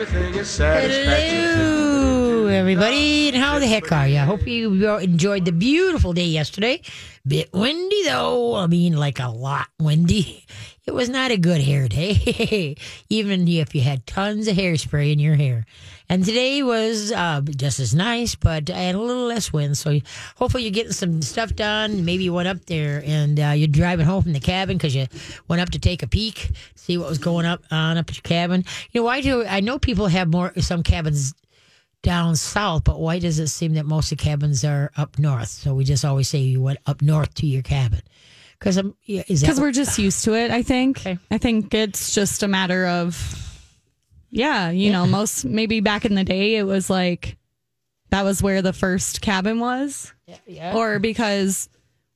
Hello, everybody, and how the heck are you? I hope you enjoyed the beautiful day yesterday. Bit windy though. I mean, like a lot windy. It was not a good hair day, even if you had tons of hairspray in your hair. And today was uh, just as nice, but I had a little less wind. So hopefully you're getting some stuff done. Maybe you went up there and uh, you're driving home from the cabin because you went up to take a peek, see what was going up on up at your cabin. You know, why do I know people have more some cabins down south, but why does it seem that most of the cabins are up north? So we just always say you went up north to your cabin. Because I'm yeah, is because we're just used to it. I think. Okay. I think it's just a matter of, yeah, you know, most maybe back in the day it was like that was where the first cabin was, yeah. or because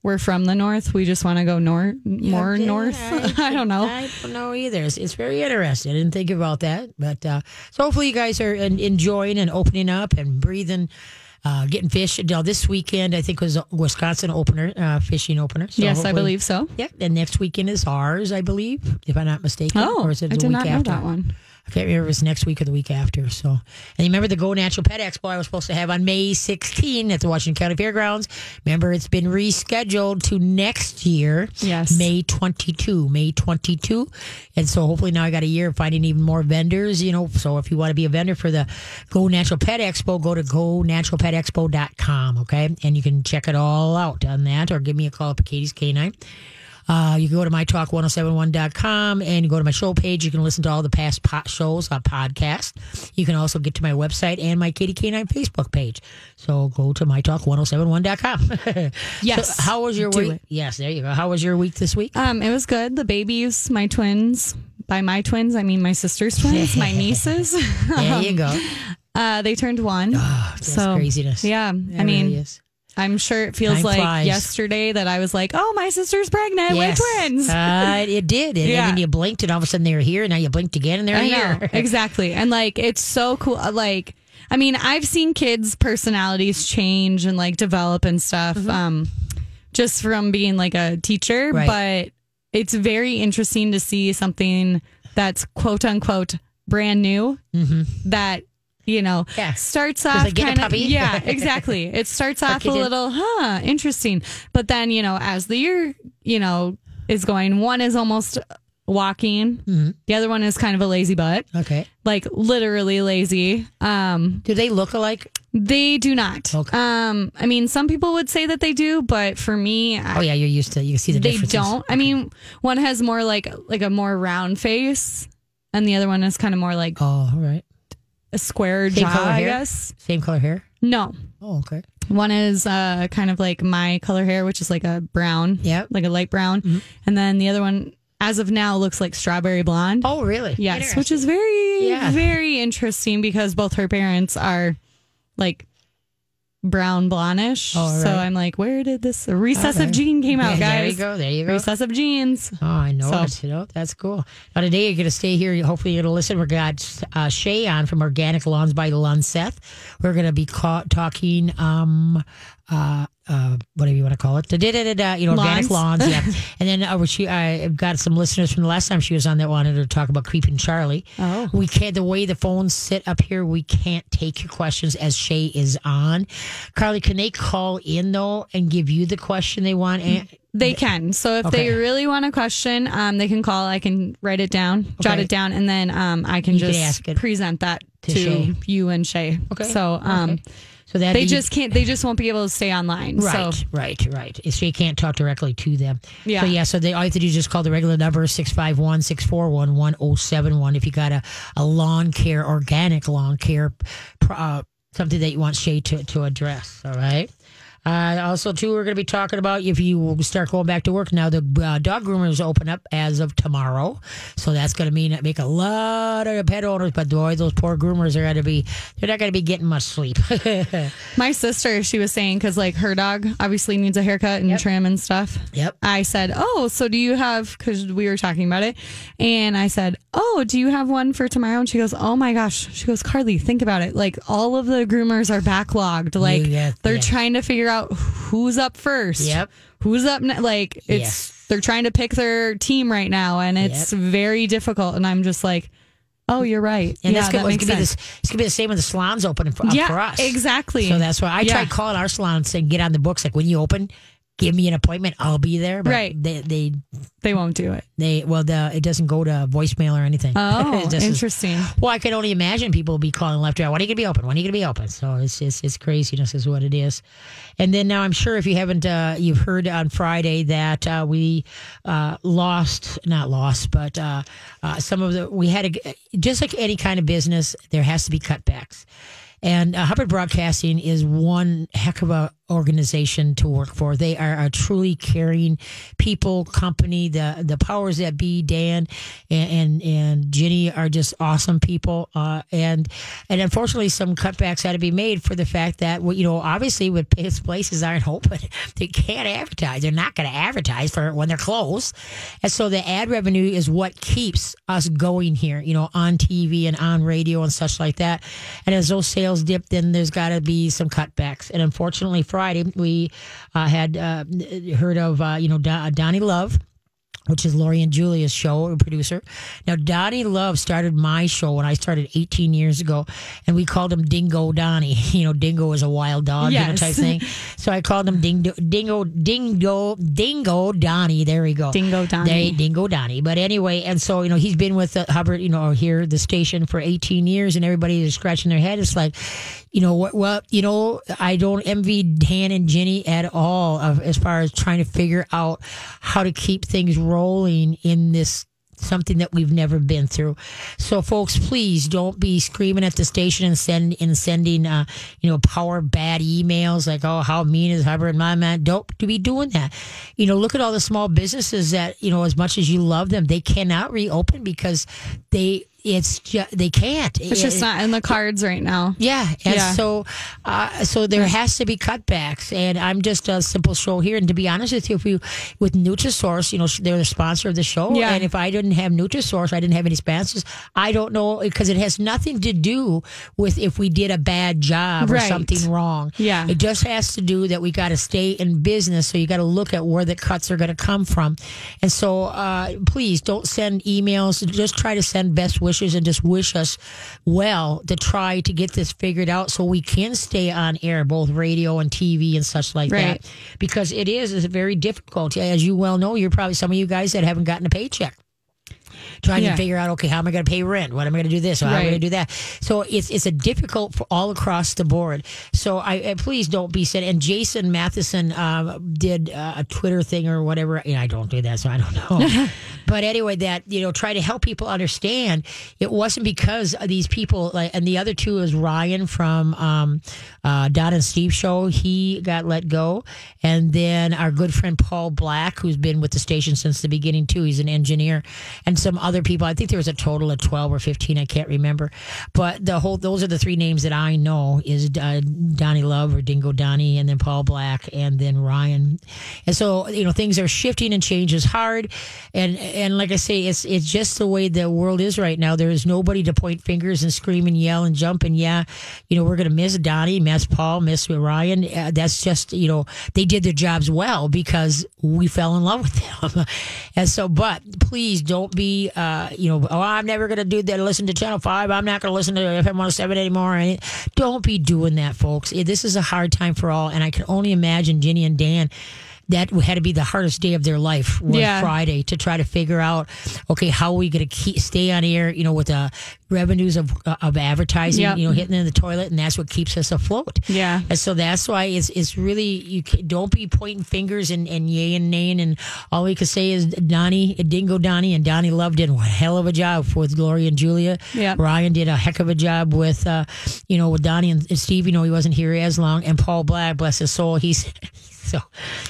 we're from the north, we just want to go north, more Yeah, north. I don't know. I don't know either. It's, it's very interesting. I didn't think about that, but uh, so hopefully you guys are enjoying and opening up and breathing, uh, getting fish. Now this weekend I think was a Wisconsin opener, uh, fishing opener. So yes, I believe so. Yeah, and next weekend is ours, I believe, if I'm not mistaken. Oh, or is it I the did week not know that one. Can't remember if it's next week or the week after. So, and you remember the Go Natural Pet Expo I was supposed to have on May 16 at the Washington County Fairgrounds. Remember, it's been rescheduled to next year. Yes. May 22, May 22. And so hopefully now I got a year of finding even more vendors, you know. So if you want to be a vendor for the Go Natural Pet Expo, go to gonaturalpetexpo.com, okay? And you can check it all out on that or give me a call up at Katie's K9. Uh, you can go to mytalk1071.com and you go to my show page. You can listen to all the past pot shows on podcast. You can also get to my website and my Katie K9 Facebook page. So go to mytalk1071.com. Yes, So how was your week? it. Yes, there you go. How was your week this week? Um, it was good. The babies, my twins. By my twins, I mean my sister's twins, my nieces. There you go. Uh, they turned one. Oh, that's so craziness. Yeah, I mean, really. I'm sure it feels Time like flies. yesterday that I was like, "Oh, my sister's pregnant. Yes. We're twins." Uh, it did. And, Yeah. then you blinked and all of a sudden they were here. And now you blinked again and they're I here. know exactly, and like it's so cool. Like, I mean, I've seen kids' personalities change and like develop and stuff, Mm-hmm. um, just from being like a teacher. Right. But it's very interesting to see something that's quote unquote brand new that you know. Yeah. starts off kind of yeah exactly it starts off a little huh interesting but then you know as the year you know is going one is almost walking Mm-hmm. the other one is kind of a lazy butt Okay. like literally lazy um Do they look alike? they do not Okay. um i mean some people would say that they do but for me I- Oh, yeah. You're used to, you see the they don't i mean one has more like like a more round face and the other one is kind of more like Oh, all right. A square Same jaw color i hair? guess Same color hair? no Oh, okay. One is uh, kind of like my color hair, which is like a brown, Yep. like a light brown, and then the other one, as of now, looks like strawberry blonde. Oh, really? yes, which is very, Yeah. very interesting because both her parents are like brown blondish. Oh, So. I'm like, where did this recessive gene came out, Yeah, guys? There you go. There you go. Recessive genes. Oh, I know So- it. You know, that's cool. Now, today you're going to stay here. Hopefully, you're going to listen. We've got uh, Shay on from Organic Lawns by Lunseth. We're going to be ca- talking, um, uh, uh, whatever you want to call it, Da-da-da-da-da, you know, organic Lawns. lawns. Yeah. and then uh, she, I've got some listeners from the last time she was on that wanted to talk about creeping Charlie. Oh. we can't. The way the phones sit up here, we can't take your questions as Shay is on. Carly, can they call in though and give you the question they want? And, They can. So if they really want a question, um, they can call. I can write it down, jot it down, and then um, I can You can just it present that to to, you and Shay. Okay. So um, Okay. So that they just can't. They just won't be able to stay online. Right, So right, right. So you can't talk directly to them. Yeah. So yeah, so they all you have to do is just call the regular number 651-641-1071 if you got a, a lawn care, organic lawn care uh, something that you want Shay to, to address. All right. Uh, also, too, we're going to be talking about if you start going back to work now. The uh, dog groomers open up as of tomorrow, so that's going to mean make a lot of pet owners. But boy, those poor groomers are going to be—they're not going to be getting much sleep. my sister, she was saying because like her dog obviously needs a haircut and trim and stuff. Yep. I said, oh, so do you have? Because we were talking about it, and I said, oh, do you have one for tomorrow? And she goes, oh my gosh. She goes, Carly, think about it. Like all of the groomers are backlogged. Like Yeah, they're yeah. trying to figure out who's up first. Yep. Who's up? Ne- like it's Yes. they're trying to pick their team right now, and it's very difficult. And I'm just like, Oh, you're right. And yeah, that's gonna, that it's makes gonna be sense. this. It's gonna be the same when the salon's open for, up Yeah, for us. exactly. So that's why I Yeah. tried calling our salon and saying, "Get on the books." Like when you open, give me an appointment. I'll be there. But Right. They they They won't do it. they well the it doesn't go to voicemail or anything. Oh, just is- interesting. well, I can only imagine people will be calling left right. When are you gonna be open? When are you gonna be open? So it's it's, it's craziness is what it is. And then now I'm sure if you haven't uh, you've heard on Friday that uh, we uh, lost not lost but uh, uh, some of the we had a, just like any kind of business there has to be cutbacks. And uh, Hubbard Broadcasting is one heck of a organization to work for. They are a truly caring people company. The the powers that be, Dan and and, and Ginny are just awesome people. Uh, and and unfortunately, some cutbacks had to be made for the fact that well, you know obviously with places aren't open, they can't advertise. They're not going to advertise for when they're closed, and so the ad revenue is what keeps us going here. You know, on TV and on radio and such like that. And as those sales dip, then there's got to be some cutbacks. And unfortunately, Friday we uh, had uh, heard of uh, you know Don- Donnie Love which is Lori and Julia's show, producer. Now, Donnie Love started my show when I started 18 years ago, and we called him Dingo Donnie. You know, Dingo is a wild dog, you know, type thing. So I called him Dingo, Dingo, Dingo, Dingo Donnie. There we go. Dingo Donnie. They, Dingo Donnie. But anyway, and so, you know, he's been with uh, Hubbard, you know, here, the station for 18 years, and everybody is scratching their head. It's like, you know, what, well, you know, I don't envy Dan and Ginny at all as far as trying to figure out how to keep things rolling in this something that we've never been through. So folks, please don't be screaming at the station and send and sending uh, you know, power bad emails like, oh, how mean is Hubbard my man? Don't be doing that. You know, look at all the small businesses that, you know, as much as you love them, they cannot reopen because they it's just they can't. It's just not in the cards right now. Yeah, and Yeah. so uh, so there has to be cutbacks, and I'm just a simple show here. And to be honest with you, if we with Nutrisource, you know they're the sponsor of the show, Yeah. and if I didn't have Nutrisource, I didn't have any sponsors. I don't know because it has nothing to do with if we did a bad job or something wrong. Yeah. it just has to do that we got to stay in business, so you got to look at where the cuts are going to come from, and so uh, please don't send emails. Just try to send best wishes and just wish us well to try to get this figured out so we can stay on air, both radio and TV and such like Right. that. Because it is is very difficult. As you well know, you're probably some of you guys that haven't gotten a paycheck. Trying Yeah. to figure out, okay, how am I going to pay rent? What am I going to do this? How am I going to do that? So it's it's a difficult all across the board. So I, I please don't be said. And Jason Matheson um, did uh, a Twitter thing or whatever. And I don't do that, so I don't know. but anyway, that you know, try to help people understand it wasn't because of these people. Like, and the other two is Ryan from um, uh, Don and Steve show. He got let go, and then our good friend Paul Black, who's been with the station since the beginning too. He's an engineer, and some other people. I think there was a total of twelve or fifteen. I can't remember, but the whole those are the three names that I know is uh, Donnie Love or Dingo Donnie, and then Paul Black, and then Ryan. And so you know things are shifting and change is hard, and and like I say, it's it's just the way the world is right now. There is nobody to point fingers and scream and yell and jump and yeah, you know we're gonna miss Donnie, miss Paul, miss Ryan. Uh, that's just you know they did their jobs well because we fell in love with them, and so but please don't be uh, you know oh I'm never gonna do that. Listen to Channel Five. I'm not gonna listen to FM 107 anymore. Don't be doing that, folks. This is a hard time for all, and I can only imagine Ginny and Dan. That had to be the hardest day of their life was Yeah. Friday to try to figure out, okay, how are we going to keep stay on air? You know, with the revenues of uh, of advertising, Yep. you know, hitting in the toilet, and that's what keeps us afloat. Yeah. And so that's why it's it's really you don't be pointing fingers and and yay and nay. and all we could say is Donnie, Dingo Donnie, and Donnie Love did one hell of a job with Gloria and Julia. Yep. Ryan did a heck of a job with, uh, you know, with Donnie and, and Steve. You know, he wasn't here as long, and Paul Black, bless his soul, he's. So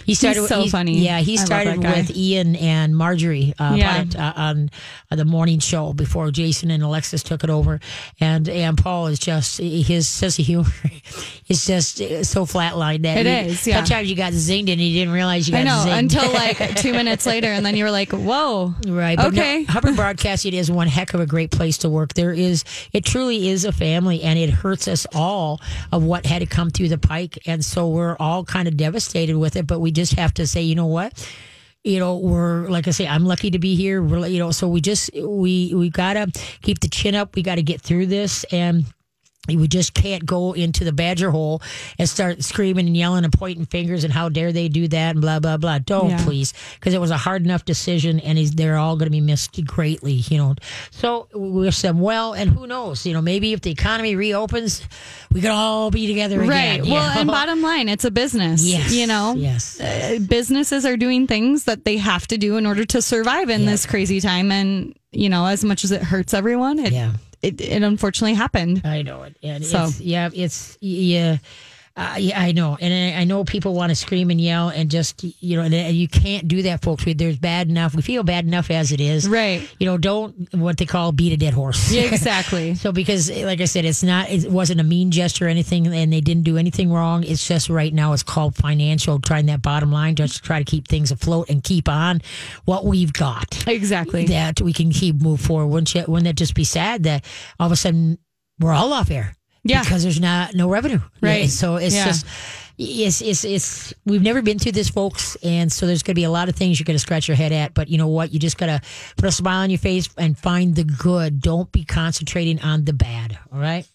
he started. so with- funny. Yeah, he started with Ian and Margery uh, Yeah. Uh, on uh, the morning show before Jason and Alexis took it over, and and Paul is just his sense of humor is just uh, so flatlined that It he- is, yeah. Sometimes you got zinged and you didn't realize you got I know zinged. until like two minutes later, and then you were like, "Whoa, Right. But no, Okay. Hubbard Broadcasting is one heck of a great place to work. There is, it truly is a family, and it hurts us all of what had to come through the pike. And so we're all kind of devastated with it, but we just have to say, you know what? you know, we're like I say, I'm lucky to be here. You know, so we just we we gotta keep the chin up. We got to get through this and we just can't go into the badger hole and start screaming and yelling and pointing fingers and how dare they do that and blah blah blah. Don't Yeah. please, because it was a hard enough decision and they're all going to be missed greatly. You know, so we wish them well. And who knows? You know, maybe if the economy reopens, we could all be together Right. again. you Well, and bottom line, it's a business. yes, You know, yes. Uh, businesses are doing things that they have to do in order to survive in this crazy time. And, you know, as much as it hurts everyone, it, Yeah. It, it unfortunately happened. I know it. And So- it's, yeah, it's yeah. Uh, yeah, I know, and I, I know people want to scream and yell, and just you know, and, you can't do that, folks. We, there's bad enough. We feel bad enough as it is, Right. You know, don't what they call beat a dead horse. Yeah, exactly. so because, like I said, it's not, it wasn't a mean gesture or anything, and they didn't do anything wrong. It's just right now, it's called financial, trying that bottom line, just to try to keep things afloat and keep on what we've got exactly. that we can keep move forward. Wouldn't you, wouldn't that just be sad that all of a sudden we're all off air? Yeah. because there's not no revenue. Right. So it's Yeah. just it's it's it's we've never been through this, folks, and so there's going to be a lot of things you're going to scratch your head at. But you know what? You just got to put a smile on your face and find the good. Don't be concentrating on the bad. All right.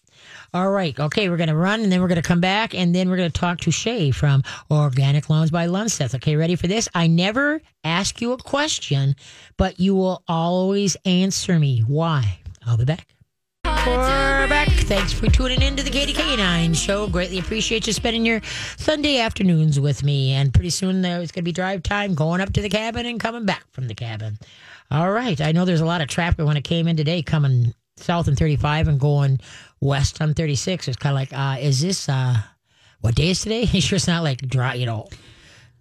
All right. Okay, we're going to run and then we're going to come back and then we're going to talk to Shay from Organic Lawns by Lunseth. Okay, ready for this? I never ask you a question, but you will always answer me. Why? I'll be back. We're back. Thanks for tuning in to the Katie K9 show. Greatly appreciate you spending your Sunday afternoons with me. And pretty soon there's going to be drive time going up to the cabin and coming back from the cabin. All right. I know there's a lot of traffic when it came in today coming south on 35 and going west on 36. It's kind of like, uh, is this, uh, what day is today? It's sure it's not like dry, you know.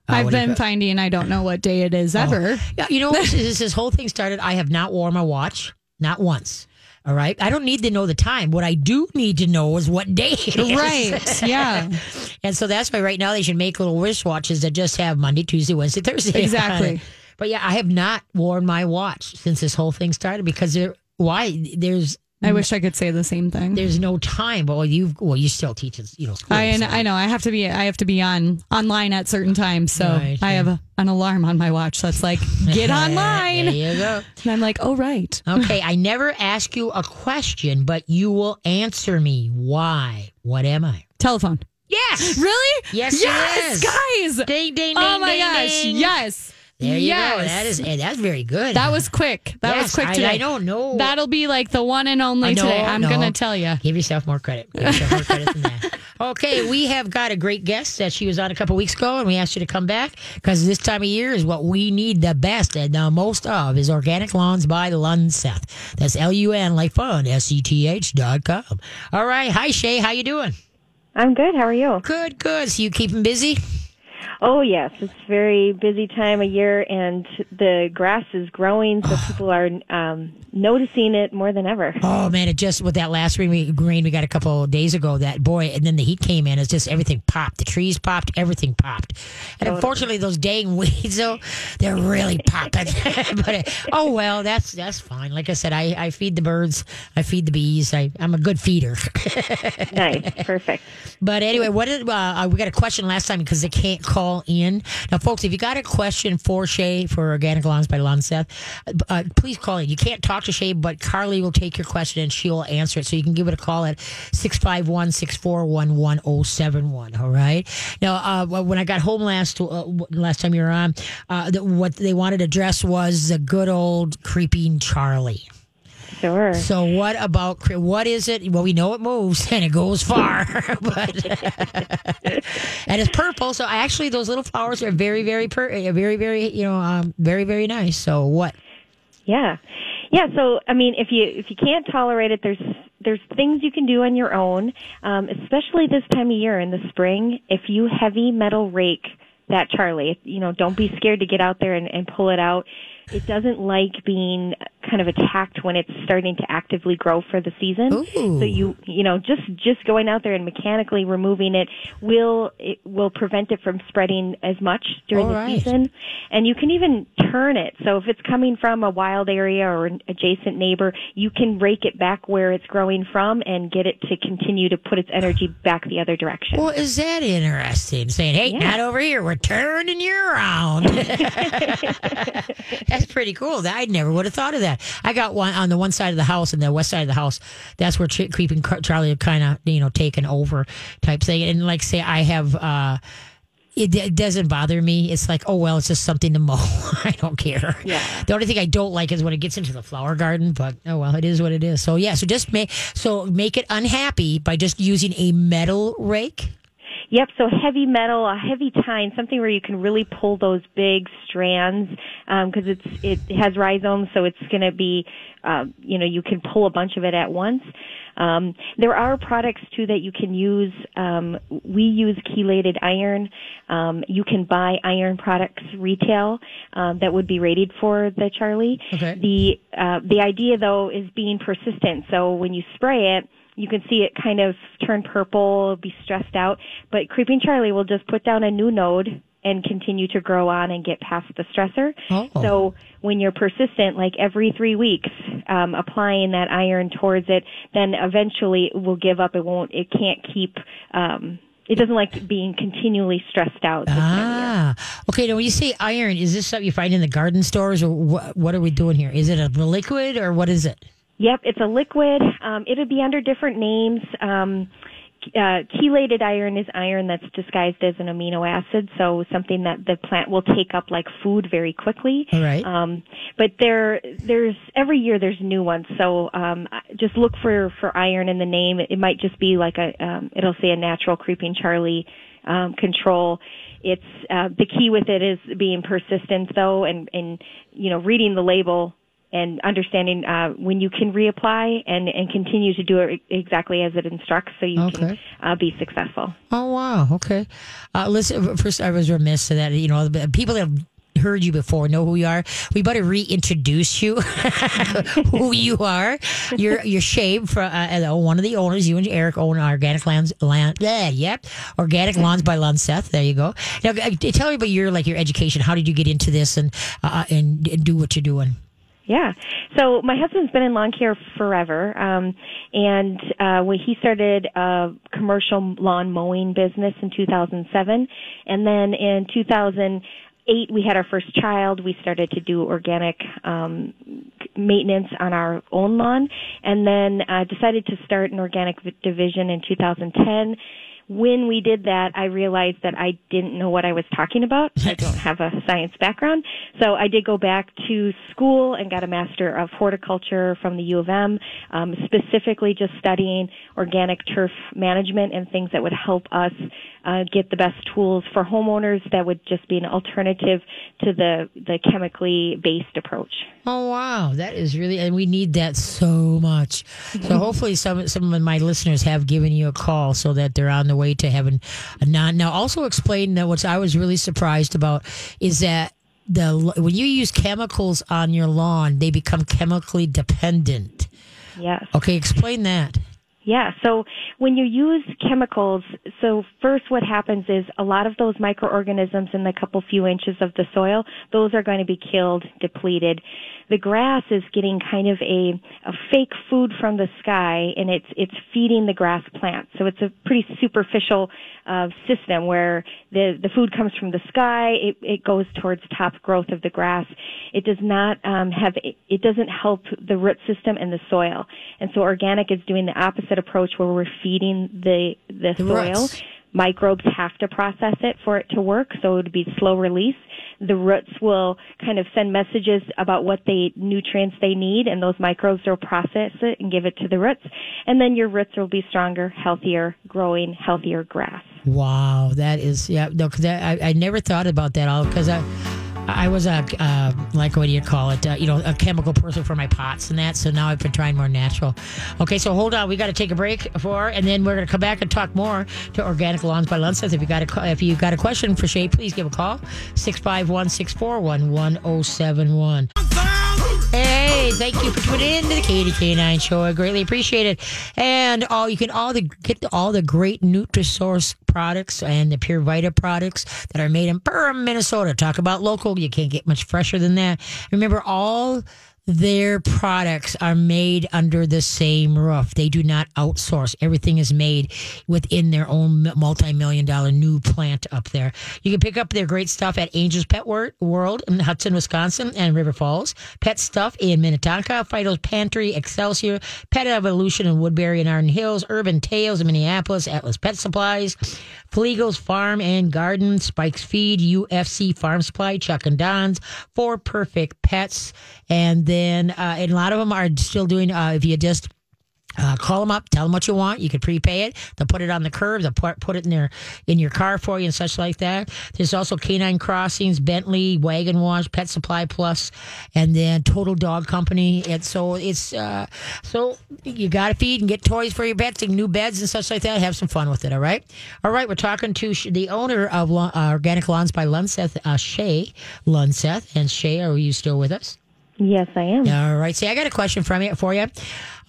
uh, I've what do you been finding I don't know what day it is ever. yeah, you know, since this whole thing started, I have not worn my watch, not once. All right. I don't need to know the time. What I do need to know is what day it is. Right. Yeah. And so that's why right now they should make little wristwatches that just have Monday, Tuesday, Wednesday, Thursday. Exactly. But yeah, I have not worn my watch since this whole thing started because there, why? There's I mm. wish I could say the same thing. there's no time. Well, you well you still teach us, you know. School, I, so- I know I have to be I have to be on online at certain times, so Right, I yeah. have a, an alarm on my watch that's like get online. There you go. and I'm like, oh right, Okay, I never ask you a question, but you will answer me. Why? What am I? telephone. Yes. Really? Yes, yes, guys. Ding, ding, oh ding, oh my ding, gosh, ding. yes. There you yes. go. That is eh, that's very good. that was quick. That Yes, was quick today. I don't know. That'll be like the one and only know, today. I'm no. gonna tell you. Give yourself more credit. Give yourself more credit than that. Okay, we have got a great guest that she was on a couple weeks ago, and we asked you to come back because this time of year is what we need the best and the most of is organic lawns by Lunseth. That's L U N like fun S E T H dot com. All right, hi Shay, how you doing? I'm good. How are you? Good, good. So you keeping busy? Oh yes, it's a very busy time of year, and the grass is growing, so people are um, noticing it more than ever. Oh man, it just with that last rain we, rain we got a couple of days ago. That boy, and then the heat came in. It's just everything popped. The trees popped. Everything popped. And unfortunately, those dang weeds, though, they're really popping. but uh, oh well, that's that's fine. Like I said, I, I feed the birds. I feed the bees. I, I'm a good feeder. nice, perfect. But anyway, what did, uh, we got a question last time because they can't call in. Now, folks, if you got a question for Shay for Organic Lawns by Lunseth, uh, please call in. You can't talk to Shay, but Carly will take your question and she will answer it. So you can give it a call at 651 641 1071. All right. Now, uh, when I got home last uh, last time you were on, uh, the, what they wanted to address was the good old creeping Charlie. Sure. So what about what is it? Well, we know it moves and it goes far, but and it's purple. So actually, those little flowers are very, very, per- uh, very, very, you know, um, very, very nice. So what? Yeah, yeah. So I mean, if you if you can't tolerate it, there's there's things you can do on your own, um, especially this time of year in the spring. If you heavy metal rake that Charlie, you know, don't be scared to get out there and, and pull it out. It doesn't like being kind of attacked when it's starting to actively grow for the season. Ooh. So you you know just just going out there and mechanically removing it will it will prevent it from spreading as much during All the right. season. And you can even turn it. So if it's coming from a wild area or an adjacent neighbor, you can rake it back where it's growing from and get it to continue to put its energy back the other direction. Well, is that interesting? Saying, "Hey, Yeah. not over here. We're turning you around." That's pretty cool. I never would have thought of that. I got one on the one side of the house and the west side of the house. That's where Ch- creeping Charlie kind of you know taken over type thing. And like say, I have. uh it, it doesn't bother me. It's like, oh well, it's just something to mow. I don't care. Yeah. The only thing I don't like is when it gets into the flower garden. But oh well, it is what it is. So yeah. So just make so make it unhappy by just using a metal rake. Yep, so heavy metal, a heavy tine, something where you can really pull those big strands because it's it has rhizomes, so it's going to be, uh, you know, you can pull a bunch of it at once. Um, there are products too that you can use. Um, we use chelated iron. Um, you can buy iron products retail um, that would be rated for the Charlie. Okay. The uh, the idea though is being persistent. So when you spray it you can see it kind of turn purple, be stressed out. But Creeping Charlie will just put down a new node and continue to grow on and get past the stressor. Oh. So when you're persistent, like every three weeks, um, applying that iron towards it, then eventually it will give up. It won't. It can't keep. Um, it doesn't like being continually stressed out. this time of year. Ah, okay. Now, when you say iron, is this something you find in the garden stores, or what? What are we doing here? Is it a liquid, or what is it? Yep, it's a liquid. Um, it'll be under different names. Um, uh, chelated iron is iron that's disguised as an amino acid, so something that the plant will take up like food very quickly. All right. Um, but there, there's every year there's new ones. So um, just look for for iron in the name. It might just be like a. Um, it'll say a natural creeping Charlie um, control. It's uh, the key with it is being persistent though, and and you know reading the label and understanding uh, when you can reapply and, and continue to do it exactly as it instructs so you can uh, be successful. Oh wow. Okay. Uh, listen. First, I was remiss to that. You know, people have heard you before know who you are. We better reintroduce you, who you are. You're you're Shave for uh, uh, one of the owners. You and Eric own Organic Lands. Land. Yeah. Yep. Organic Lawns by Lunseth. There you go. Now, uh, tell me about your like your education. How did you get into this and uh, and, and do what you're doing? Yeah. So my husband's been in lawn care forever, um, and uh, when he started a commercial lawn mowing business in 2007, and then in 2008 we had our first child. We started to do organic um, maintenance on our own lawn, and then uh, decided to start an organic v- division in 2010 when we did that, I realized that I didn't know what I was talking about. I don't have a science background. So I did go back to school and got a Master of Horticulture from the U of M, um, specifically just studying organic turf management and things that would help us uh, get the best tools for homeowners that would just be an alternative to the, the chemically based approach. Oh wow, that is really, and we need that so much. So hopefully, some some of my listeners have given you a call so that they're on the way to having a non. Now, also explain that what I was really surprised about is that the when you use chemicals on your lawn, they become chemically dependent. Yes. Okay, explain that. Yeah, so when you use chemicals, so first what happens is a lot of those microorganisms in the couple few inches of the soil, those are going to be killed, depleted. The grass is getting kind of a, a fake food from the sky and it's, it's feeding the grass plants. So it's a pretty superficial uh, system where the, the food comes from the sky, it, it goes towards top growth of the grass. It does not um, have, it doesn't help the root system and the soil. And so organic is doing the opposite approach where we're feeding the, the, The soil. roots. Microbes have to process it for it to work, so it would be slow release. The roots will kind of send messages about what they nutrients they need, and those microbes will process it and give it to the roots. And then your roots will be stronger, healthier, growing healthier grass. Wow, that is yeah. No, because I, I never thought about that all because I I was a uh, like what do you call it? Uh, you know, a chemical person for my pots and that. So now I've been trying more natural. Okay, so hold on, we got to take a break for, and then we're gonna come back and talk more to organic lawns by Lunseth. If you got a if you got a question for Shay, please give a call 651-641-1071. Hey, Hey, thank you for tuning in to the Katie K9 show. I greatly appreciate it. And all you can all the get all the great Nutrisource products and the Pure Vita products that are made in Perham, Minnesota. Talk about local. You can't get much fresher than that. Remember all their products are made under the same roof. They do not outsource. Everything is made within their own multi-million dollar new plant up there. You can pick up their great stuff at Angels Pet World in Hudson, Wisconsin and River Falls. Pet Stuff in Minnetonka, Fido's Pantry, Excelsior, Pet Evolution in Woodbury and Arden Hills, Urban Tails in Minneapolis, Atlas Pet Supplies, Fleagle's Farm and Garden, Spike's Feed, UFC Farm Supply, Chuck and Don's, For Perfect Pets, and then uh, and a lot of them are still doing. Uh, if you just uh, call them up, tell them what you want. You can prepay it. They'll put it on the curb. They'll put, put it in their in your car for you and such like that. There's also Canine Crossings, Bentley, Wagon Wash, Pet Supply Plus, and then Total Dog Company. And so it's uh, so you got to feed and get toys for your pets and new beds and such like that. Have some fun with it. All right, all right. We're talking to the owner of uh, Organic Lawns by Lunseth, uh, Shay Lunseth, and Shay. Are you still with us? Yes, I am. All right. See, I got a question from you for you.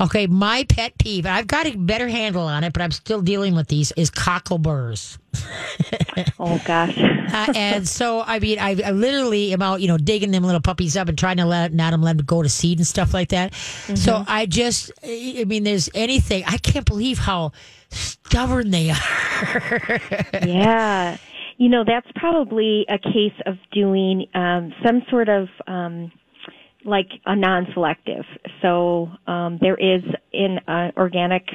Okay, my pet peeve. I've got a better handle on it, but I'm still dealing with these. Is cockleburs. oh gosh. uh, and so, I mean, I, I, literally am out, you know, digging them little puppies up and trying to let not them let them go to seed and stuff like that. Mm-hmm. So I just, I mean, there's anything. I can't believe how stubborn they are. yeah. You know, that's probably a case of doing um, some sort of. Um, like a non-selective. So um, there is an uh, organic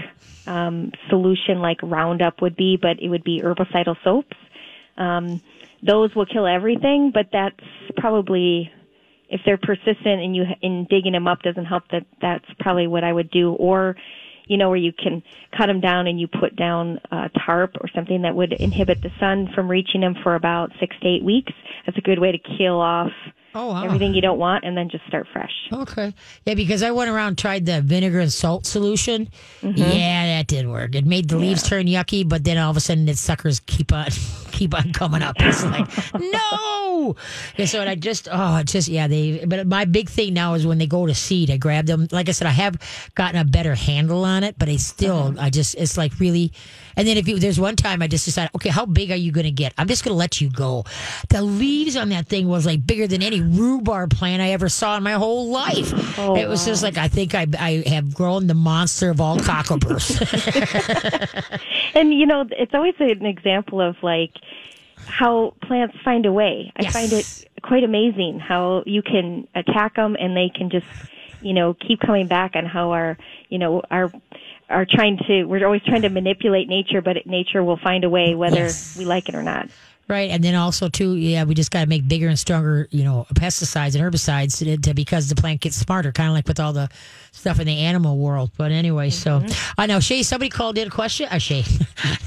um, solution like Roundup would be, but it would be herbicidal soaps. Um, those will kill everything, but that's probably if they're persistent and you in digging them up doesn't help. That that's probably what I would do. Or you know, where you can cut them down and you put down a tarp or something that would inhibit the sun from reaching them for about six to eight weeks. That's a good way to kill off Oh, wow. everything you don't want, and then just start fresh. Okay. Yeah, because I went around tried the vinegar and salt solution. Mm-hmm. Yeah, that did work. It made the leaves yeah. turn yucky, but then all of a sudden, the suckers keep on keep on coming up. It's like no. And so I just oh, just yeah. They but my big thing now is when they go to seed, I grab them. Like I said, I have gotten a better handle on it, but I still uh-huh. I just it's like really. And then if you, there's one time I just decided, okay, how big are you going to get? I'm just going to let you go. The leaves on that thing was like bigger than any rhubarb plant I ever saw in my whole life. Oh, it was wow. just like I think I I have grown the monster of all cockleburs. and you know, it's always an example of like how plants find a way. I yes. find it quite amazing how you can attack them and they can just, you know, keep coming back and how our, you know, our are trying to we're always trying to manipulate nature but nature will find a way whether yes. we like it or not Right, and then also too, yeah, we just got to make bigger and stronger, you know, pesticides and herbicides to, to, because the plant gets smarter, kind of like with all the stuff in the animal world. But anyway, mm-hmm. so I know Shay. Somebody called in a question. Uh, Shay,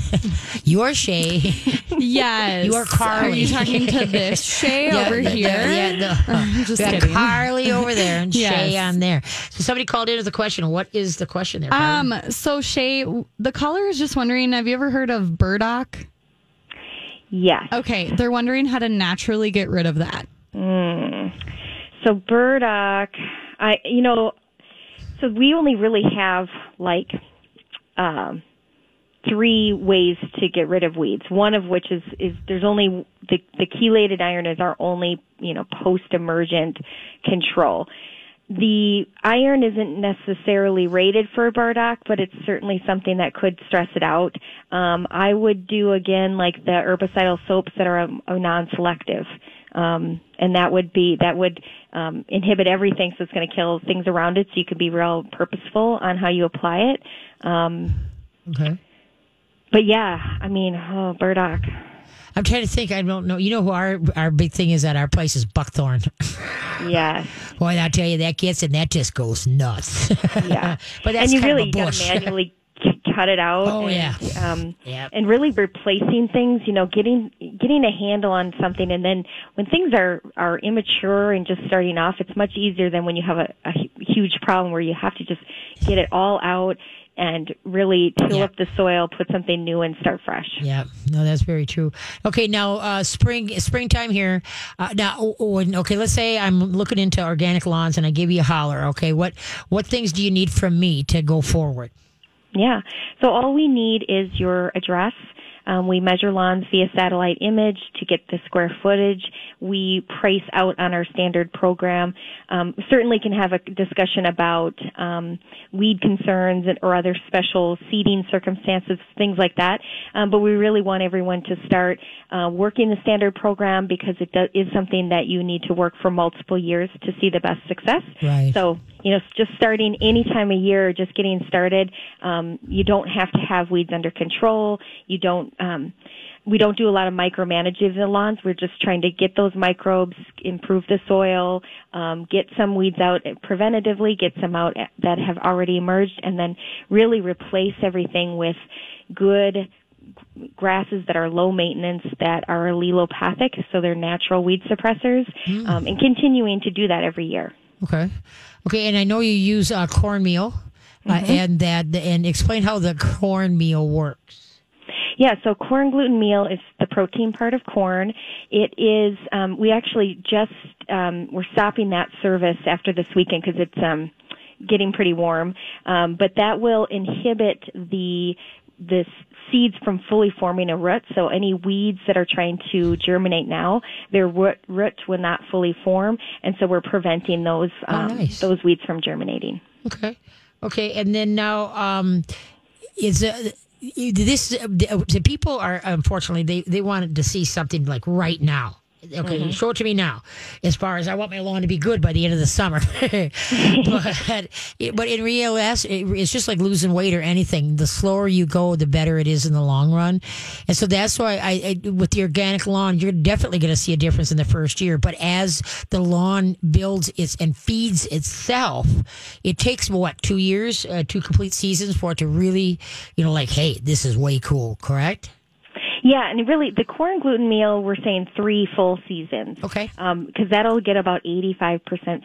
you are Shay. Yes, you are Carly. Are you talking to this Shay yeah, over the, here? The, yeah, no, I'm just kidding. Carly over there and yes. Shay on there. So somebody called in with a question. What is the question there? Carly? Um, so Shay, the caller is just wondering. Have you ever heard of burdock? Yes. Okay, they're wondering how to naturally get rid of that. Mm. So burdock, I you know, so we only really have like um, three ways to get rid of weeds. One of which is is there's only the the chelated iron is our only you know post emergent control the iron isn't necessarily rated for a burdock, but it's certainly something that could stress it out. Um, I would do again like the herbicidal soaps that are a, a non-selective, um, and that would be that would um, inhibit everything, so it's going to kill things around it. So you can be real purposeful on how you apply it. Um, okay. But yeah, I mean, oh, burdock. I'm trying to think. I don't know. You know who our our big thing is at our place is buckthorn. Yeah. Boy, I'll tell you that gets and that just goes nuts. yeah. but that's and you kind really got to manually cut it out. Oh and, yeah. Um, yep. And really replacing things. You know, getting getting a handle on something, and then when things are are immature and just starting off, it's much easier than when you have a, a huge problem where you have to just get it all out and really till Yeah. up the soil, put something new, and start fresh. Yeah, no, that's very true. Okay, now uh, spring, springtime here. Uh, now, okay, let's say I'm looking into organic lawns, and I give you a holler. Okay, what what things do you need from me to go forward? Yeah. So all we need is your address. Um, we measure lawns via satellite image to get the square footage. We price out on our standard program. Um, certainly can have a discussion about um, weed concerns or other special seeding circumstances, things like that. Um, but we really want everyone to start uh, working the standard program because it do, is something that you need to work for multiple years to see the best success. Right. So you know, just starting any time of year, just getting started. Um, you don't have to have weeds under control. You don't. Um, we don't do a lot of micromanaging of the lawns. We're just trying to get those microbes, improve the soil, um, get some weeds out preventatively, get some out that have already emerged, and then really replace everything with good grasses that are low maintenance that are allelopathic, so they're natural weed suppressors, um, and continuing to do that every year. Okay, okay, and I know you use uh, cornmeal, uh, and that and explain how the cornmeal works. Yeah, so corn gluten meal is the protein part of corn. It is, um, we actually just, um, we're stopping that service after this weekend because it's, um, getting pretty warm. Um, but that will inhibit the, the seeds from fully forming a root. So any weeds that are trying to germinate now, their root, root will not fully form. And so we're preventing those, um, nice. those weeds from germinating. Okay, okay, and then now um, is uh, you- this uh, the people are unfortunately they they wanted to see something like right now. Okay, show it to me now. As far as I want my lawn to be good by the end of the summer, but but in real it's just like losing weight or anything. The slower you go, the better it is in the long run. And so that's why I, I with the organic lawn, you're definitely going to see a difference in the first year. But as the lawn builds its and feeds itself, it takes what two years, uh, two complete seasons for it to really, you know, like, hey, this is way cool. Correct? Yeah, and really, the corn gluten meal, we're saying three full seasons. Okay. Because that'll get about 85%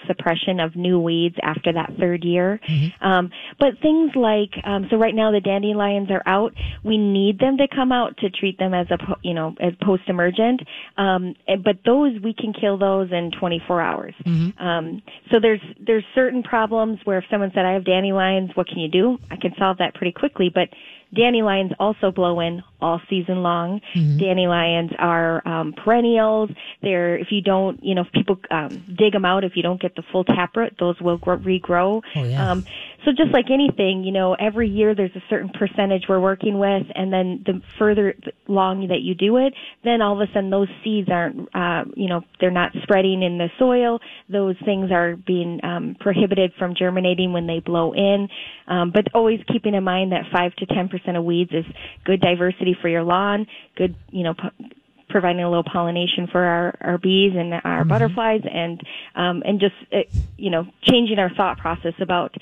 suppression of new weeds after that third year. Um, but things like, um, so right now the dandelions are out. We need them to come out to treat them as a, po- you know, as post-emergent. Um, but those, we can kill those in 24 hours. Um, so there's, there's certain problems where if someone said, I have dandelions, what can you do? I can solve that pretty quickly. But Dandelions also blow in all season long. Dandelions are um, perennials. They're if you don't, you know, if people um, dig them out, if you don't get the full taproot, those will grow, regrow. Oh, yeah. Um, so just like anything, you know, every year there's a certain percentage we're working with, and then the further long that you do it, then all of a sudden those seeds aren't, uh, you know, they're not spreading in the soil. Those things are being um, prohibited from germinating when they blow in. Um, but always keeping in mind that five to ten percent of weeds is good diversity for your lawn, good, you know. P- providing a little pollination for our, our bees and our butterflies and um, and just uh, you know changing our thought process about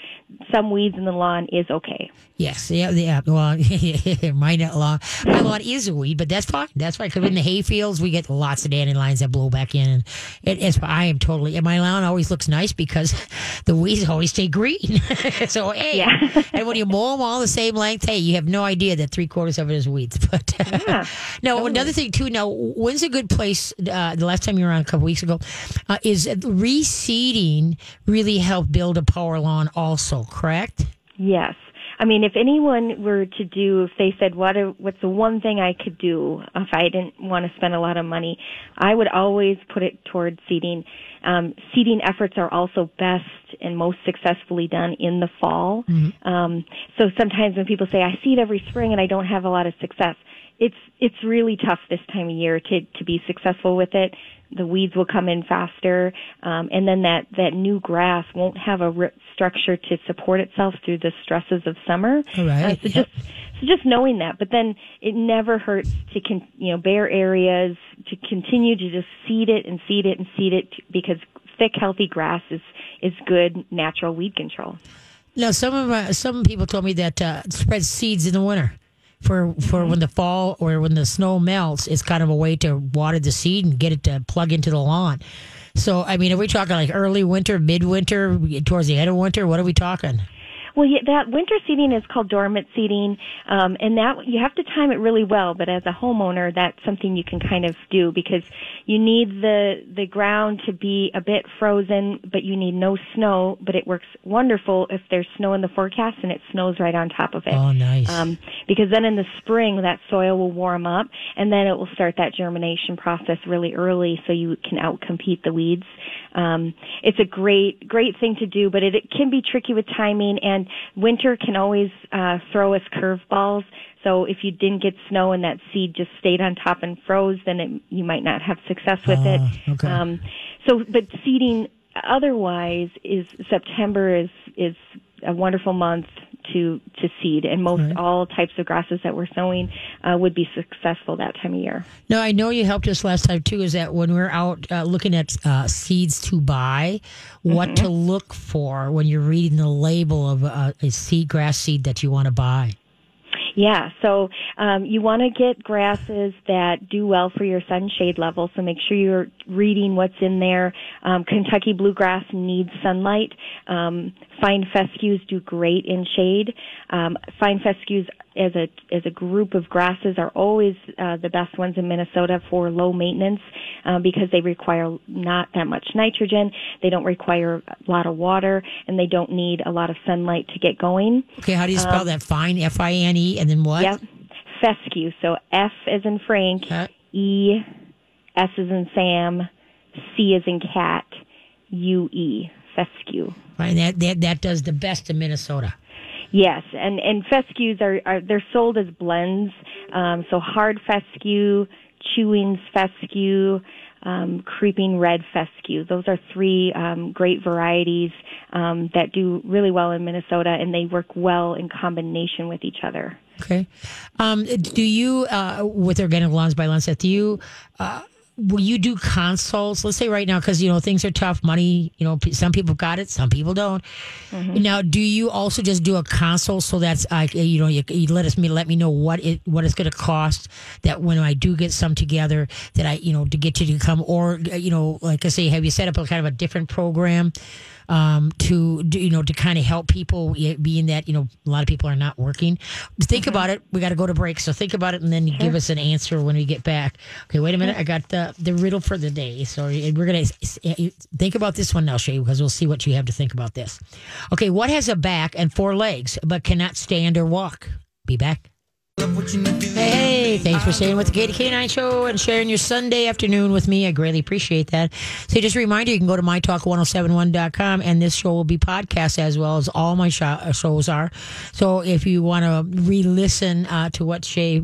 some weeds in the lawn is okay. Yes, yeah, yeah. Well, my lawn, my lawn is a weed, but that's fine. That's fine because in the hay fields we get lots of dandelions that blow back in, and it, it's. I am totally. And my lawn always looks nice because the weeds always stay green. so hey, Yeah. and when you mow them all the same length, hey, you have no idea that three quarters of it is weeds. But Yeah, no, another thing too. Now, when's a good place? Uh, the last time you were on a couple weeks ago, uh, is reseeding really help build a power lawn? Also, correct? Yes. I mean, if anyone were to do, if they said, what, what's the one thing I could do if I didn't want to spend a lot of money, I would always put it towards seeding. Um, seeding efforts are also best and most successfully done in the fall. Um, so sometimes when people say, I seed every spring and I don't have a lot of success, it's, it's really tough this time of year to, to be successful with it. The weeds will come in faster, um, and then that, that new grass won't have a root structure to support itself through the stresses of summer. Right. Uh, so Yep. just so just knowing that, but then it never hurts to con- you know bare areas to continue to just seed it and seed it and seed it because thick healthy grass is is good natural weed control. Now some of my, some people told me that uh, spread seeds in the winter for for when the fall or when the snow melts. It's kind of a way to water the seed and get it to plug into the lawn. So, I mean, are we talking like early winter, midwinter, towards the end of winter? What are we talking? Well, yeah, that winter seeding is called dormant seeding, um, and that you have to time it really well. But as a homeowner, that's something you can kind of do because you need the the ground to be a bit frozen, but you need no snow. But it works wonderful if there's snow in the forecast and it snows right on top of it. Oh, nice. Um, because then in the spring, that soil will warm up, and then it will start that germination process really early, so you can outcompete the weeds. Um, it's a great, great thing to do, but it, it can be tricky with timing, and winter can always uh, throw us curveballs. So if you didn't get snow and that seed just stayed on top and froze, then it, you might not have success with it. Ah, okay. Um, so, but seeding otherwise is September is is a wonderful month to to seed, and most Right. all types of grasses that we're sowing uh, would be successful that time of year. No, I know you helped us last time too. Is that when we're out uh, looking at uh, seeds to buy, what to look for when you're reading the label of uh, a seed, grass seed that you want to buy? Yeah, so um, you want to get grasses that do well for your sunshade level. So make sure you're reading what's in there. Um, Kentucky bluegrass needs sunlight. Um, fine fescues do great in shade. Um, fine fescues as a as a group of grasses are always uh, the best ones in Minnesota for low maintenance uh, because they require not that much nitrogen. They don't require a lot of water, and they don't need a lot of sunlight to get going. Okay, how do you spell that? Fine, F I N E, and then what? Yep. Fescue. So F as in Frank, Okay. E, S as in Sam, C as in cat, U E. Fescue. Right, that, that that does the best in Minnesota. Yes, and and fescues are, are they're sold as blends. Um, so hard fescue, chewings fescue, um, creeping red fescue. Those are three um, great varieties um, that do really well in Minnesota, and they work well in combination with each other. Okay. Um, do you, uh, with Organic Lawns by Lunseth, do you, uh, will you do consults? Let's say right now, because, you know, things are tough. Money, you know, p- some people got it, some people don't. Now, do you also just do a consult so that's, uh, you know, you, you let us me let me know what it what it's going to cost that when I do get some together that I, you know, to get you to come or, uh, you know, like I say, have you set up a kind of a different program? Um, to do, you know to kind of help people being that you know a lot of people are not working. Think about it we got to go to break so think about it and then you give us an answer when we get back. Okay wait a minute i got the the riddle for the day so we're gonna think about this one now shay because we'll see what you have to think about this. Okay what has a back and four legs but cannot stand or walk? Be back Hey, thanks for staying with the Katie K9 show and sharing your Sunday afternoon with me. I greatly appreciate that. So just a reminder, you can go to mytalk1071.com and this show will be podcast as well as all my uh, shows are. So if you want to re-listen uh, to what Shay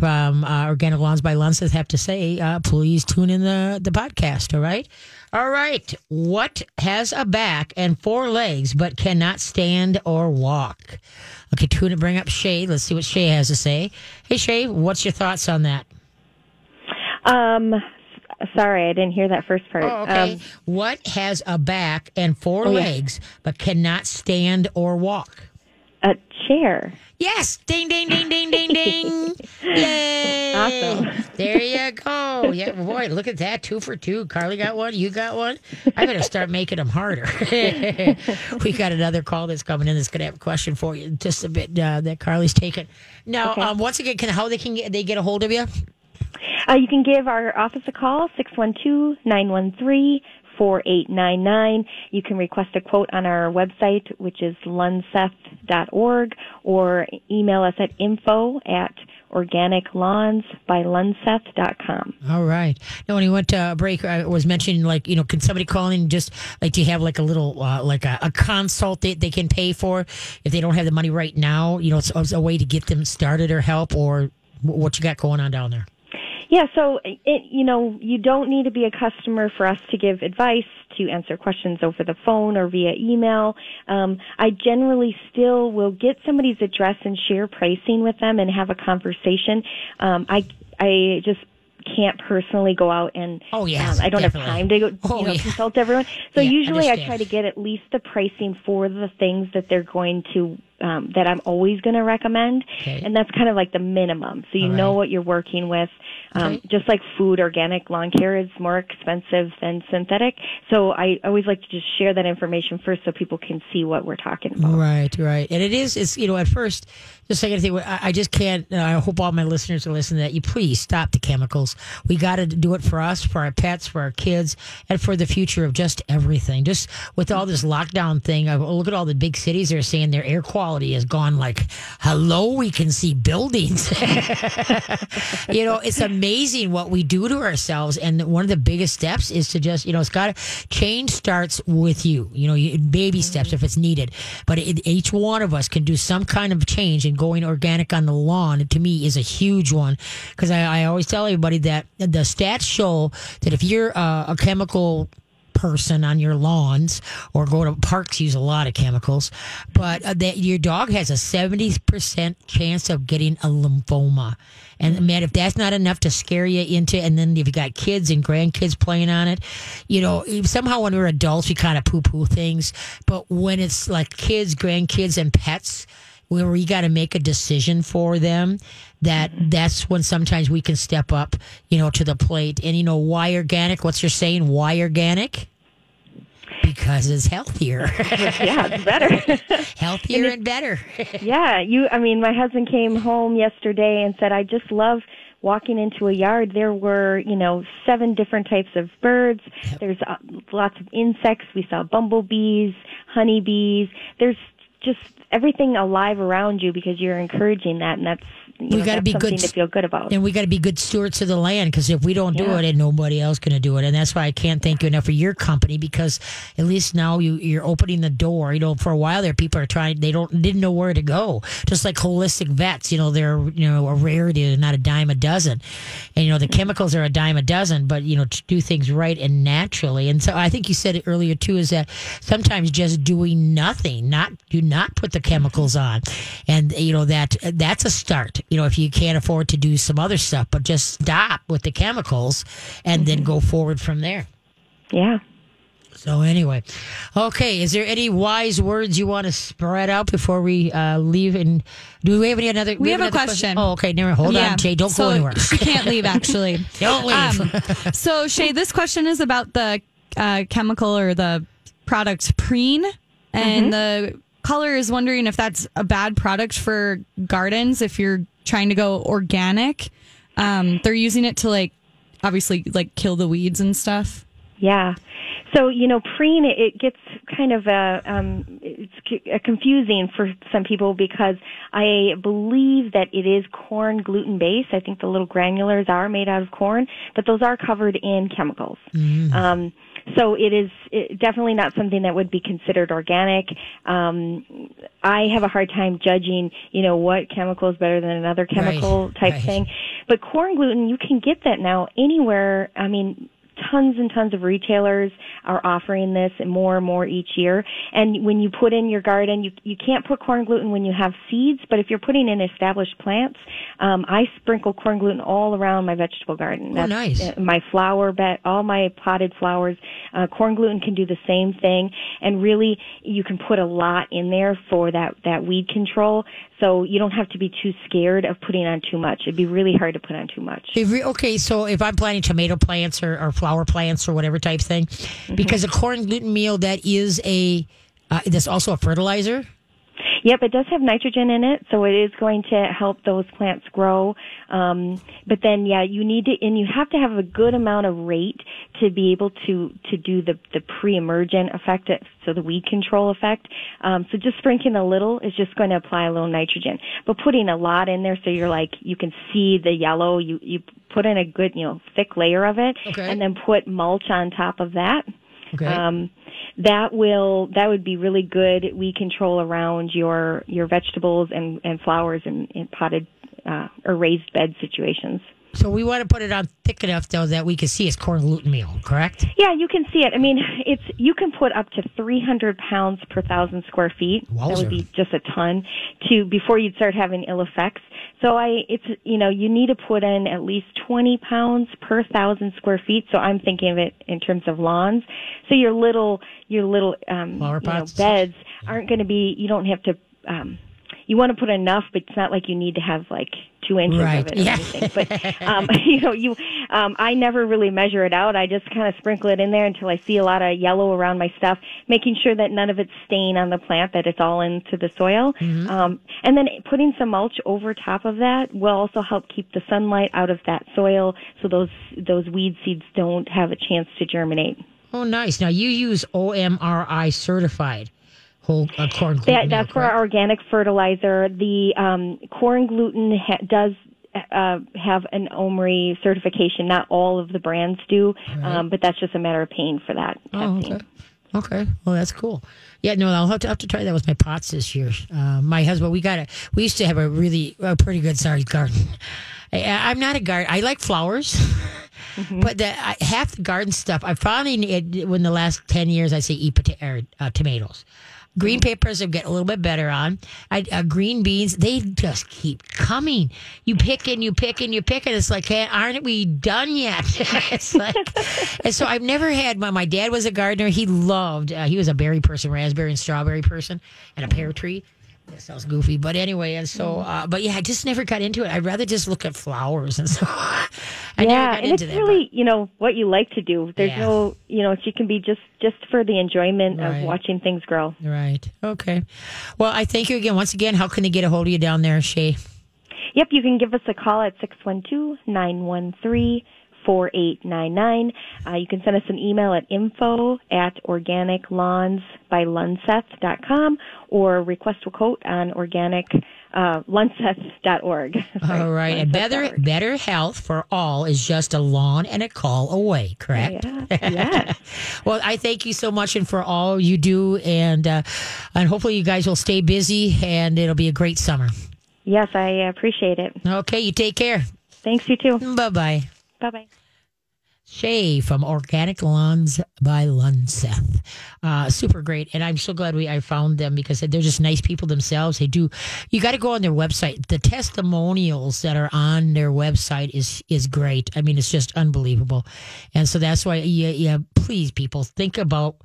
from uh, Organic Lawns by Lunseth have to say, uh, please tune in the, the podcast, all right? All right. What has a back and four legs but cannot stand or walk? Okay, tune and bring up Shay. Let's see what Shay has to say. Hey, Shay, what's your thoughts on that? Um, sorry, I didn't hear that first part. Oh, okay. Um, what has a back and four Oh, yeah. legs but cannot stand or walk? a chair. Yes. Ding, ding, ding, ding, ding, ding. Yay. Awesome. There you go. Yeah, boy, look at that. Two for two. Carly got one. You got one. I better start making them harder. we got another call that's coming in that's going to have a question for you. Just a bit uh, that Carly's taken. Now, Okay. um, once again, can how they can get, they get a hold of you? Uh, you can give our office a call, 612-913-4899. You can request a quote on our website, which is lunseth.org, or email us at info at organiclawnsbylunseth.com. All right. Now, when he went to a break, I was mentioning like you know, can somebody call in just like do you have like a little uh, like a, a consult that they can pay for if they don't have the money right now? You know, it's, it's a way to get them started or help or what you got going on down there. Yeah, so it, you know, you don't need to be a customer for us to give advice, to answer questions over the phone or via email. Um, I generally still will get somebody's address and share pricing with them and have a conversation. Um, I I just can't personally go out and Oh, yeah um, I don't definitely. have time to go Oh, you know, yeah. consult everyone. So Yeah, usually I try to get at least the pricing for the things that they're going to um, that I'm always going to recommend, Okay. and that's kind of like the minimum. So you All know what you're working with. Um, Okay. Just like food, organic lawn care is more expensive than synthetic. So I always like to just share that information first so people can see what we're talking about. Right, right. And it is, it's, you know, at first, just like anything, I, I just can't, uh, I hope all my listeners are listening that you please stop the chemicals. We got to do it for us, for our pets, for our kids, and for the future of just everything. Just with all this lockdown thing, I look at all the big cities, they're saying their air quality has gone like, hello, we can see buildings. you know, it's amazing what we do to ourselves. And one of the biggest steps is to just, you know, it's got to change starts with you, you know, baby steps if it's needed. But it, each one of us can do some kind of change and going organic on the lawn to me is a huge one. Cause I, I always tell everybody that the stats show that if you're uh, a chemical person on your lawns or go to parks use a lot of chemicals. But uh, that your dog has a 70% chance of getting a lymphoma. And man if that's not enough to scare you into and then if you got kids and grandkids playing on it you know somehow when we're adults we kind of poo-poo things. But when it's like kids grandkids and pets where we got to make a decision for them that that's when sometimes we can step up you know to the plate and you know why organic what's your saying why organic because it's healthier yeah, it's better. healthier and better yeah, you. I mean, my husband came home yesterday and said, "I just love." Walking into a yard, there were, you know, seven different types of birds. There's uh, lots of insects. We saw bumblebees, honeybees. There's just everything alive around you because you're encouraging that, and that's We gotta that's be good to feel good about. and we got to be good stewards of the land because if we don't do Yeah. it, and nobody else going to do it, and that's why I can't thank you enough for your company because at least now you you're opening the door. You know, for a while there, people are trying they don't didn't know where to go. Just like holistic vets, you know, they're you know a rarity, not a dime a dozen, and you know the mm-hmm. chemicals are a dime a dozen, but you know to do things right and naturally. And so I think you said it earlier too is that sometimes just doing nothing, not do not put the chemicals on, and you know that that's a start. You know, if you can't afford to do some other stuff, but just stop with the chemicals and then go forward from there. yeah. So anyway, okay. Is there any wise words you want to spread out before we uh, leave? And do we have any another? We have a another question. Oh, okay. Never. Hold Yeah. on, Jay. Don't so go anywhere. She can't leave, actually. Don't leave. Um, so, Shay, this question is about the uh, chemical or the product preen, and the caller is wondering if that's a bad product for gardens if you're trying to go organic. Um, they're using it to like obviously like kill the weeds and stuff. Yeah. So you know, preen it, it gets kind of a um, it's c- uh, confusing for some people because I believe that it is corn gluten based. I think the little granulars are made out of corn, but those are covered in chemicals. Um, so it is it, definitely not something that would be considered organic. Um, I have a hard time judging, you know, what chemical is better than another chemical type right. thing. But corn gluten, you can get that now anywhere. I mean, tons and tons of retailers are offering this and more and more each year. And when you put in your garden, you you can't put corn gluten when you have seeds, but if you're putting in established plants, um, I sprinkle corn gluten all around my vegetable garden. Oh, nice. uh, my flower bed, all my potted flowers. Uh, corn gluten can do the same thing, and really, you can put a lot in there for that that weed control. So you don't have to be too scared of putting on too much. It'd be really hard to put on too much. Okay, so if I'm planting tomato plants or, or flower plants or whatever type thing, because a corn gluten meal that is a uh, that's also a fertilizer. Yep, it does have nitrogen in it, so it is going to help those plants grow. Um, but then, yeah, you need to, and you have to have a good amount of rate to be able to to do the the pre-emergent effect, so the weed control effect. Um, so just sprinkling a little is just going to apply a little nitrogen, but putting a lot in there, so you're like you can see the yellow. You you put in a good you know thick layer of it, Okay. and then put mulch on top of that. Okay. Um, that will that would be really good We control around your your vegetables and and flowers in, in potted uh, or raised bed situations. So we want to put it on thick enough though that we can see it's corn gluten meal, correct? Yeah, you can see it. I mean, it's you can put up to 300 pounds per thousand square feet. That would be just a ton to before you'd start having ill effects. So I, it's you know, you need to put in at least 20 pounds per thousand square feet. So I'm thinking of it in terms of lawns. So your little your little um, you know, beds aren't going to be. You don't have to. Um, you want to put enough, but it's not like you need to have like two inches Right. of it or Yeah. anything. But um, you know, you um, I never really measure it out. I just kind of sprinkle it in there until I see a lot of yellow around my stuff, making sure that none of it's staying on the plant, that it's all into the soil. Mm-hmm. Um, and then putting some mulch over top of that will also help keep the sunlight out of that soil, so those those weed seeds don't have a chance to germinate. Oh, nice. Now you use OMRI certified whole uh, corn gluten. That, that's for our organic fertilizer. The um, corn gluten ha- does uh, have an OMRI certification. Not all of the brands do, um, but that's just a matter of paying for that Oh, testing. okay. Okay. Well, that's cool. Yeah, no, I'll have to, have to try that with my pots this year. Uh, my husband, we got a, we used to have a really, a pretty good sized garden. I, I'm not a garden. I like flowers, Mm-hmm. but the, I, half the garden stuff, I finally, it, when the last 10 years, I say eat pota- or, uh, tomatoes. Green peppers have get a little bit better on. I, uh, green beans, they just keep coming. You pick and you pick and you pick, and it's like, hey, aren't we done yet? it's like, and so I've never had. My, my dad was a gardener. He loved. Uh, he was a berry person, raspberry and strawberry person, and a pear tree. That sounds goofy, but anyway, and so, uh, but yeah, I just never got into it. I'd rather just look at flowers, and so I yeah, and it's that. really you know what you like to do. There's Yeah. no you know she can be just just for the enjoyment Right. of watching things grow. right. Okay. Well, I thank you again. Once again, how can they get a hold of you down there, Shay? Yep, you can give us a call at 612-913-4899. Uh, you can send us an email at info at organiclawnsbylunseth.com or request a quote on organic uh, lunseth.org. All right. And better, better health for all is just a lawn and a call away, correct? Yeah, yes. Well, I thank you so much and for all you do, and uh, and hopefully you guys will stay busy and it'll be a great summer. Yes, I appreciate it. Okay, you take care. Thanks, you too. Bye bye. Bye bye. Shay from Organic Lawns by Lunseth. Uh, super great. And I'm so glad we I found them because they're just nice people themselves. They do you got to go on their website. The testimonials that are on their website is is great. I mean, it's just unbelievable. And so that's why yeah, yeah please people think about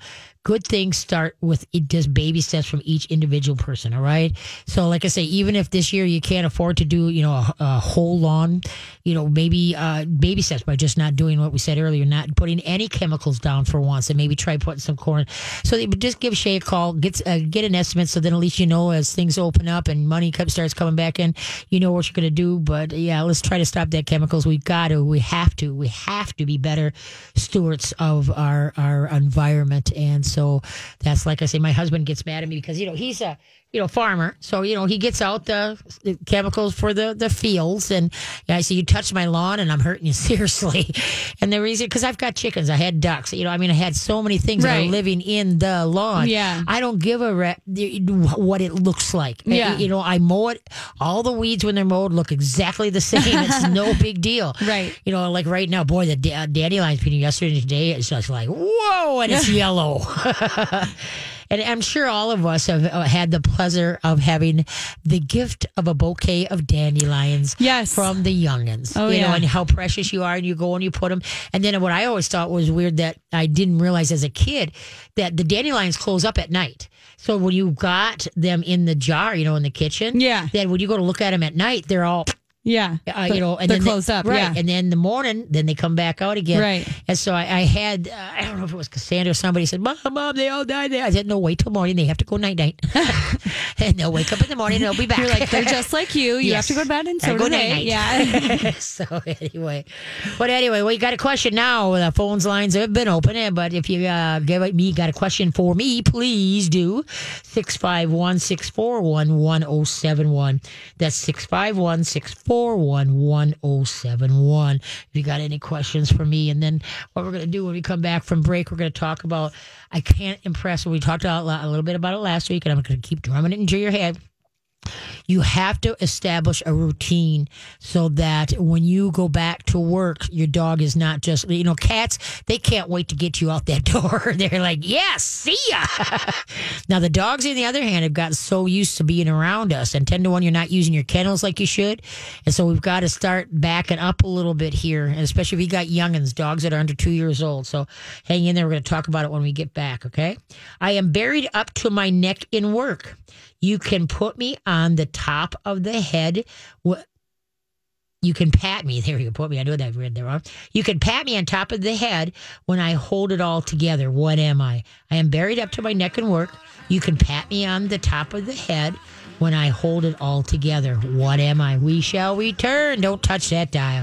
good things start with just baby steps from each individual person all right? So like i say even if this year you can't afford to do you know a, a whole lawn you know maybe uh baby steps by just not doing what we said earlier not putting any chemicals down for once and maybe try putting some corn. So they just give shay a call get uh, get an estimate so then at least you know as things open up and money starts coming back in you know what you're going to do. But yeah let's try to stop that chemicals. We've got to we have to we have to be better stewards of our our environment and so that's like I say, my husband gets mad at me because you know he's a you know farmer, so you know he gets out the, the chemicals for the the fields, and yeah, I say you touch my lawn and I'm hurting you seriously. And the reason because I've got chickens, I had ducks, you know, I mean I had so many things that are living in the lawn. Yeah. I don't give a rep what it looks like. Eh, yeah. you know, I mow it. All the weeds when they're mowed look exactly the same. it's no big deal. Right. You know, like right now, boy, the da- dandelions peeling yesterday and today is just like whoa, and it's yellow. And I'm sure all of us have uh, had the pleasure of having the gift of a bouquet of dandelions. Yes. from the youngins. Oh, you know, yeah. and how precious you are, and you go and you put them. And then what I always thought was weird that I didn't realize as a kid that the dandelions close up at night. So when you got them in the jar, you know, in the kitchen, Yeah. then when you go to look at them at night, they're all Yeah. uh, you know, and they're then they- up. right? Yeah. And then the morning, then they come back out again, Right. And so I, I had, uh, I don't know if it was Cassandra or somebody said, "Mom, mom, they all died." There. I said, "No, wait till morning. They have to go night night, and they'll wake up in the morning and they'll be back." You're like, they're just like you. You Yes. have to go to bed and so go night-night. Yeah. so anyway, but anyway, well, you got a question now. The phones lines have been open, but if you uh, give me got a question for me, please do 651-641-1071. That's 651-641-1071. If you got any questions for me, and then what we're gonna do when we come back from break, we're gonna talk about. I can't impress. We talked a, lot, a little bit about it last week, and I'm gonna keep drumming it into your head you have to establish a routine so that when you go back to work, your dog is not just, you know, cats, they can't wait to get you out that door. They're like, yes, see ya. now, the dogs, on the other hand, have gotten so used to being around us. And 10 to 1, you're not using your kennels like you should. And so we've got to start backing up a little bit here, and especially if you got youngins, dogs that are under two years old. So hang in there. We're going to talk about it when we get back, okay? I am buried up to my neck in work. You can put me on the top of the head. You can pat me. There you. Put me. I know that read that wrong. You can pat me on top of the head when I hold it all together. What am I? I am buried up to my neck in work. You can pat me on the top of the head when I hold it all together. What am I? We shall return. Don't touch that dial.